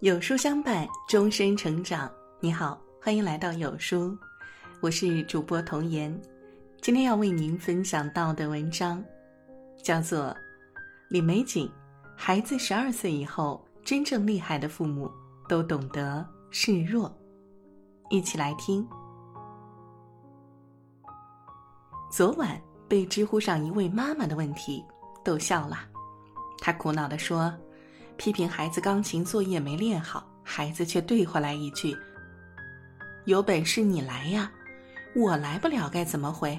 有书相伴，终身成长。你好，欢迎来到有书，我是主播童言。今天要为您分享到的文章，叫做《李玫瑾》。孩子十二岁以后，真正厉害的父母都懂得示弱。一起来听。昨晚被知乎上一位妈妈的问题逗笑了，她苦恼地说。批评孩子钢琴作业没练好，孩子却对回来一句：“有本事你来呀，我来不了该怎么回？”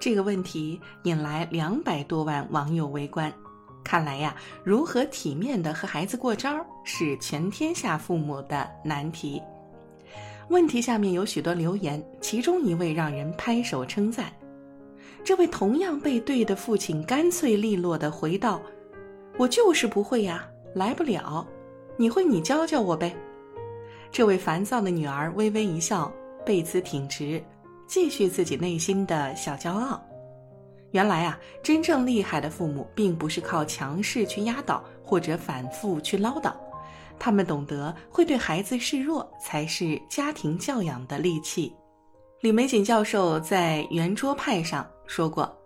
这个问题引来两百多万网友围观。看来呀，如何体面的和孩子过招是全天下父母的难题。问题下面有许多留言，其中一位让人拍手称赞。这位同样被对的父亲干脆利落的回道。我就是不会呀，来不了。你会，你教教我呗。这位烦躁的女儿微微一笑，背姿挺直，继续自己内心的小骄傲。原来啊，真正厉害的父母，并不是靠强势去压倒或者反复去唠叨，他们懂得会对孩子示弱，才是家庭教养的利器。李玫瑾教授在圆桌派上说过，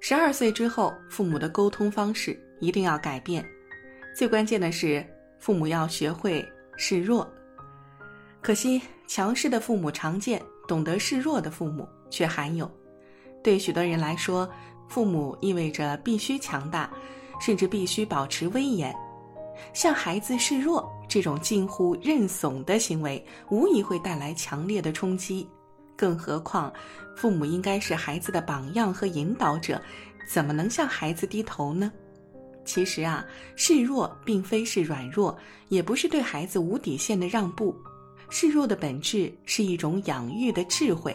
十二岁之后，父母的沟通方式。一定要改变，最关键的是父母要学会示弱。可惜强势的父母常见，懂得示弱的父母却罕有。对许多人来说，父母意味着必须强大，甚至必须保持威严。向孩子示弱这种近乎认怂的行为，无疑会带来强烈的冲击。更何况，父母应该是孩子的榜样和引导者，怎么能向孩子低头呢？其实啊，示弱并非是软弱，也不是对孩子无底线的让步。示弱的本质是一种养育的智慧，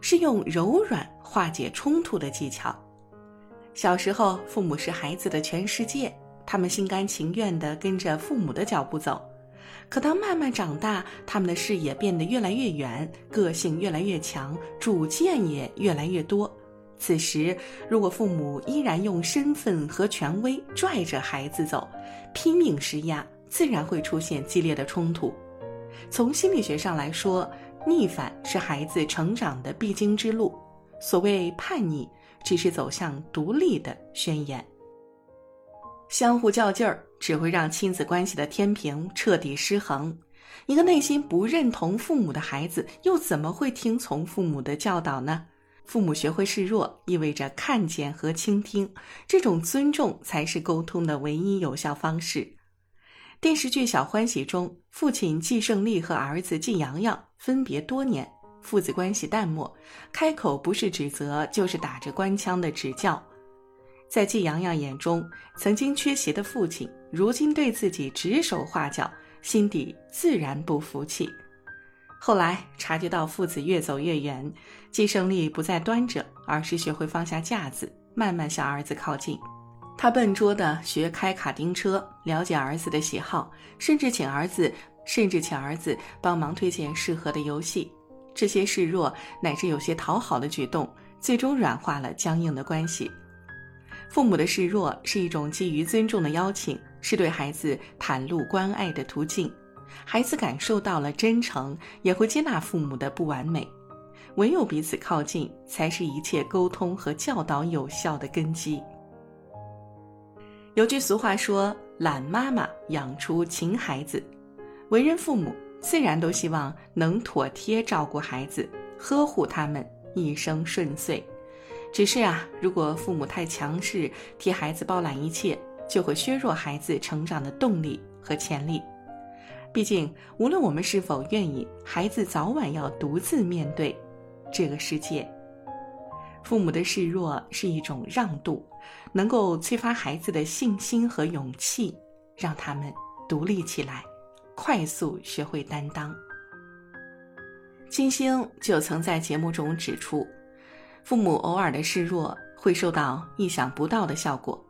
是用柔软化解冲突的技巧。小时候，父母是孩子的全世界，他们心甘情愿地跟着父母的脚步走。可当慢慢长大，他们的视野变得越来越远，个性越来越强，主见也越来越多。此时，如果父母依然用身份和权威拽着孩子走，拼命施压，自然会出现激烈的冲突。从心理学上来说，逆反是孩子成长的必经之路。所谓叛逆，只是走向独立的宣言。相互较劲儿，只会让亲子关系的天平彻底失衡。一个内心不认同父母的孩子，又怎么会听从父母的教导呢？父母学会示弱，意味着看见和倾听，这种尊重才是沟通的唯一有效方式。电视剧《小欢喜》中，父亲季胜利和儿子季阳阳分别多年，父子关系淡漠，开口不是指责，就是打着官腔的指教。在季阳阳眼中，曾经缺席的父亲，如今对自己指手画脚，心底自然不服气。后来察觉到父子越走越远，季胜利不再端着，而是学会放下架子，慢慢向儿子靠近。他笨拙地学开卡丁车，了解儿子的喜好，甚至请儿子，甚至请儿子帮忙推荐适合的游戏。这些示弱乃至有些讨好的举动，最终软化了僵硬的关系。父母的示弱是一种基于尊重的邀请，是对孩子袒露关爱的途径。孩子感受到了真诚，也会接纳父母的不完美。唯有彼此靠近，才是一切沟通和教导有效的根基。有句俗话说：“懒妈妈养出勤孩子。”为人父母，自然都希望能妥帖照顾孩子，呵护他们一生顺遂。只是啊，如果父母太强势，替孩子包揽一切，就会削弱孩子成长的动力和潜力。毕竟，无论我们是否愿意，孩子早晚要独自面对这个世界。父母的示弱是一种让渡，能够催发孩子的信心和勇气，让他们独立起来，快速学会担当。金星就曾在节目中指出，父母偶尔的示弱会受到意想不到的效果。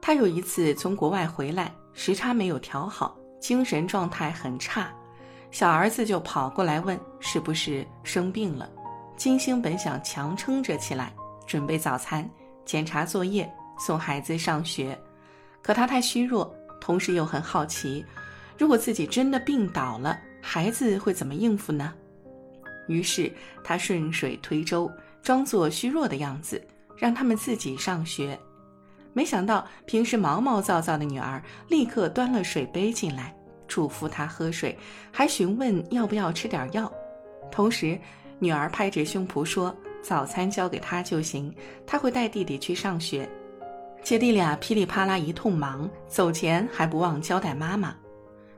他有一次从国外回来，时差没有调好。精神状态很差，小儿子就跑过来问是不是生病了。金星本想强撑着起来，准备早餐、检查作业、送孩子上学，可他太虚弱，同时又很好奇，如果自己真的病倒了，孩子会怎么应付呢？于是他顺水推舟，装作虚弱的样子，让他们自己上学。没想到平时毛毛躁躁的女儿立刻端了水杯进来，嘱咐他喝水，还询问要不要吃点药。同时，女儿拍着胸脯说：“早餐交给他就行，他会带弟弟去上学。”姐弟俩噼里啪啦一通忙，走前还不忘交代妈妈：“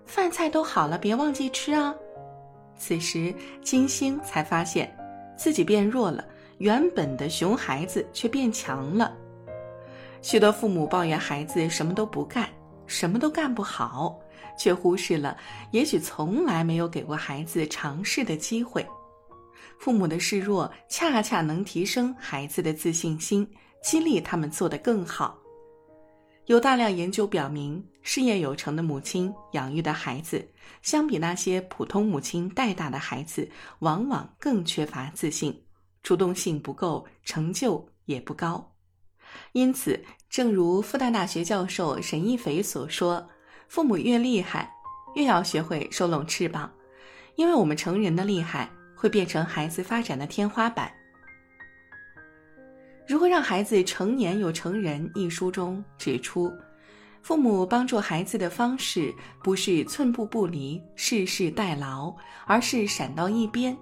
饭菜都好了，别忘记吃啊。”此时金星才发现，自己变弱了，原本的熊孩子却变强了。许多父母抱怨孩子什么都不干，什么都干不好，却忽视了也许从来没有给过孩子尝试的机会。父母的示弱，恰恰能提升孩子的自信心。激励他们做得更好。有大量研究表明，事业有成的母亲养育的孩子，相比那些普通母亲带大的孩子，往往更缺乏自信，主动性不够，成就也不高。因此，正如复旦大学教授沈一斐所说：“父母越厉害，越要学会收拢翅膀，因为我们成人的厉害会变成孩子发展的天花板。”如何让孩子成年又成人？一书中指出，父母帮助孩子的方式不是寸步不离、事事代劳，而是闪到一边，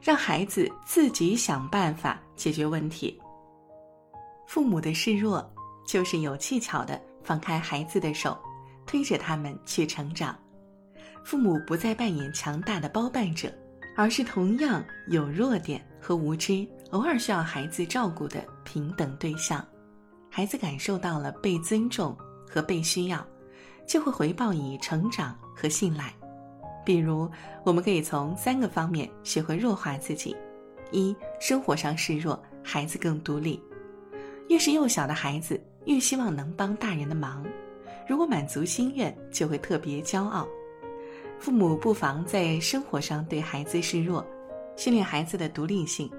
让孩子自己想办法解决问题。父母的示弱，就是有技巧的放开孩子的手，推着他们去成长。父母不再扮演强大的包办者，而是同样有弱点和无知。偶尔需要孩子照顾的平等对象，孩子感受到了被尊重和被需要，就会回报以成长和信赖。比如，我们可以从三个方面学会弱化自己：一、生活上示弱，孩子更独立。越是幼小的孩子，越希望能帮大人的忙。如果满足心愿，就会特别骄傲。父母不妨在生活上对孩子示弱，训练孩子的独立性。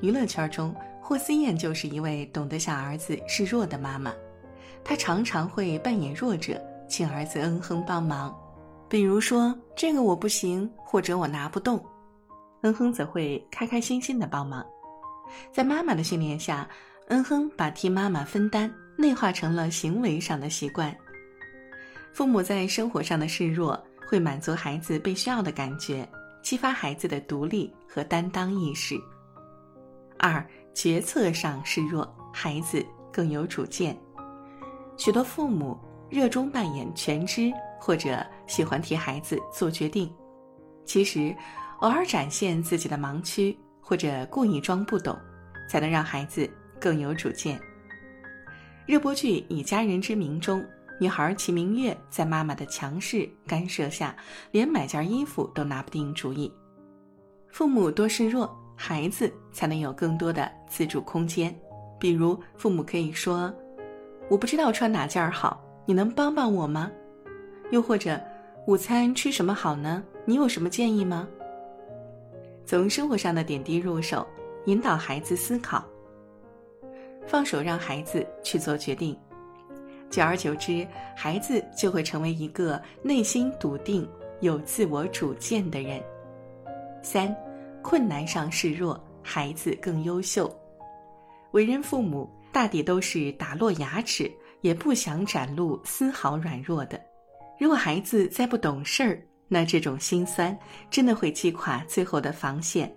娱乐圈中，霍思燕就是一位懂得向儿子示弱的妈妈。她常常会扮演弱者，请儿子嗯哼帮忙。比如说这个我不行，或者我拿不动，嗯哼则会开开心心的帮忙。在妈妈的训练下，嗯哼把替妈妈分担内化成了行为上的习惯。父母在生活上的示弱，会满足孩子被需要的感觉，激发孩子的独立和担当意识。二决策上示弱，孩子更有主见。许多父母热衷扮演全知，或者喜欢替孩子做决定。其实，偶尔展现自己的盲区，或者故意装不懂，才能让孩子更有主见。热播剧《以家人之名》中，女孩齐明月在妈妈的强势干涉下，连买件衣服都拿不定主意。父母多示弱。孩子才能有更多的自主空间，比如父母可以说：“我不知道穿哪件好，你能帮帮我吗？”又或者：“午餐吃什么好呢？你有什么建议吗？”从生活上的点滴入手，引导孩子思考，放手让孩子去做决定，久而久之，孩子就会成为一个内心笃定、有自我主见的人。三。困难上示弱，孩子更优秀。为人父母，大抵都是打落牙齿也不想展露丝毫软弱的。如果孩子再不懂事儿，那这种心酸真的会击垮最后的防线。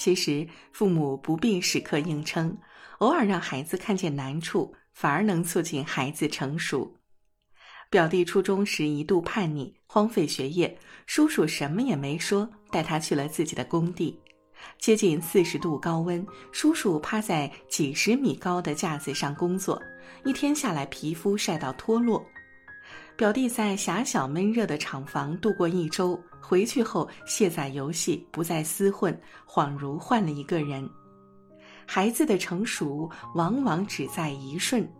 其实，父母不必时刻硬撑，偶尔让孩子看见难处，反而能促进孩子成熟。表弟初中时一度叛逆，荒废学业，叔叔什么也没说，带他去了自己的工地。接近四十度高温，叔叔趴在几十米高的架子上工作，一天下来皮肤晒到脱落。表弟在狭小闷热的厂房度过一周，回去后卸载游戏，不再厮混，恍如换了一个人。孩子的成熟往往只在一瞬。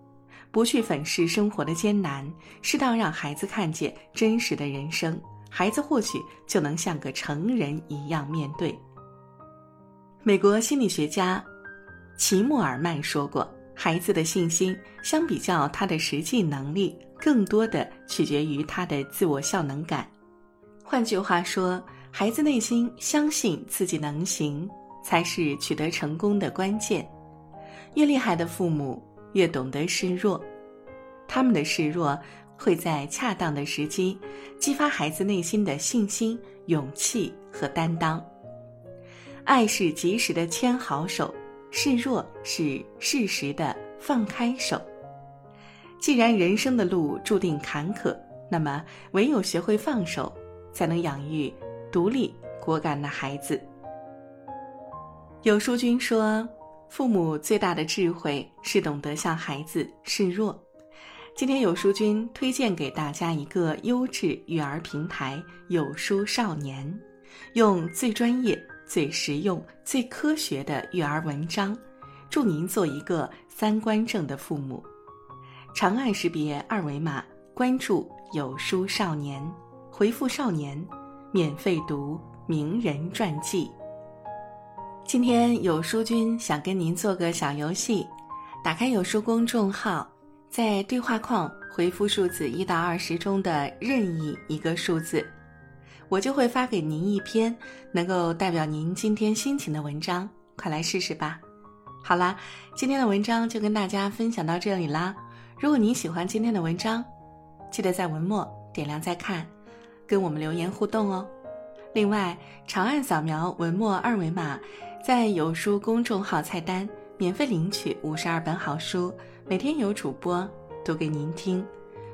不去粉饰生活的艰难，适当让孩子看见真实的人生，孩子或许就能像个成人一样面对。美国心理学家齐默尔曼说过：“孩子的信心相比较他的实际能力，更多的取决于他的自我效能感。换句话说，孩子内心相信自己能行，才是取得成功的关键。越厉害的父母，越懂得示弱，他们的示弱会在恰当的时机，激发孩子内心的信心、勇气和担当。爱是及时的牵好手，示弱是适时的放开手。既然人生的路注定坎坷，那么唯有学会放手，才能养育独立果敢的孩子。有书君说，父母最大的智慧是懂得向孩子示弱。今天有书君推荐给大家一个优质育儿平台——有书少年，用最专业。最实用、最科学的育儿文章，祝您做一个三观正的父母。长按识别二维码关注“有书少年”，回复“少年”，免费读名人传记。今天有书君想跟您做个小游戏，打开有书公众号，在对话框回复数字一到二十中的任意一个数字。我就会发给您一篇能够代表您今天心情的文章，快来试试吧。好啦，今天的文章就跟大家分享到这里啦。如果您喜欢今天的文章，记得在文末点亮再看，跟我们留言互动哦。另外，长按扫描文末二维码，在有书公众号菜单免费领取五十二本好书，每天有主播读给您听，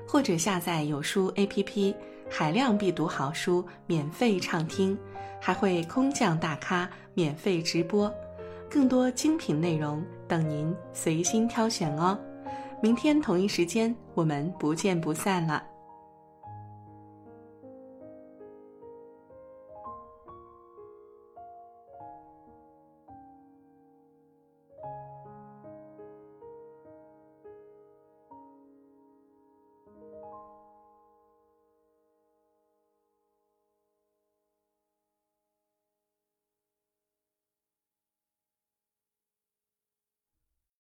或者下载有书 APP。海量必读好书免费畅听，还会空降大咖免费直播，更多精品内容等您随心挑选哦。明天同一时间，我们不见不散了。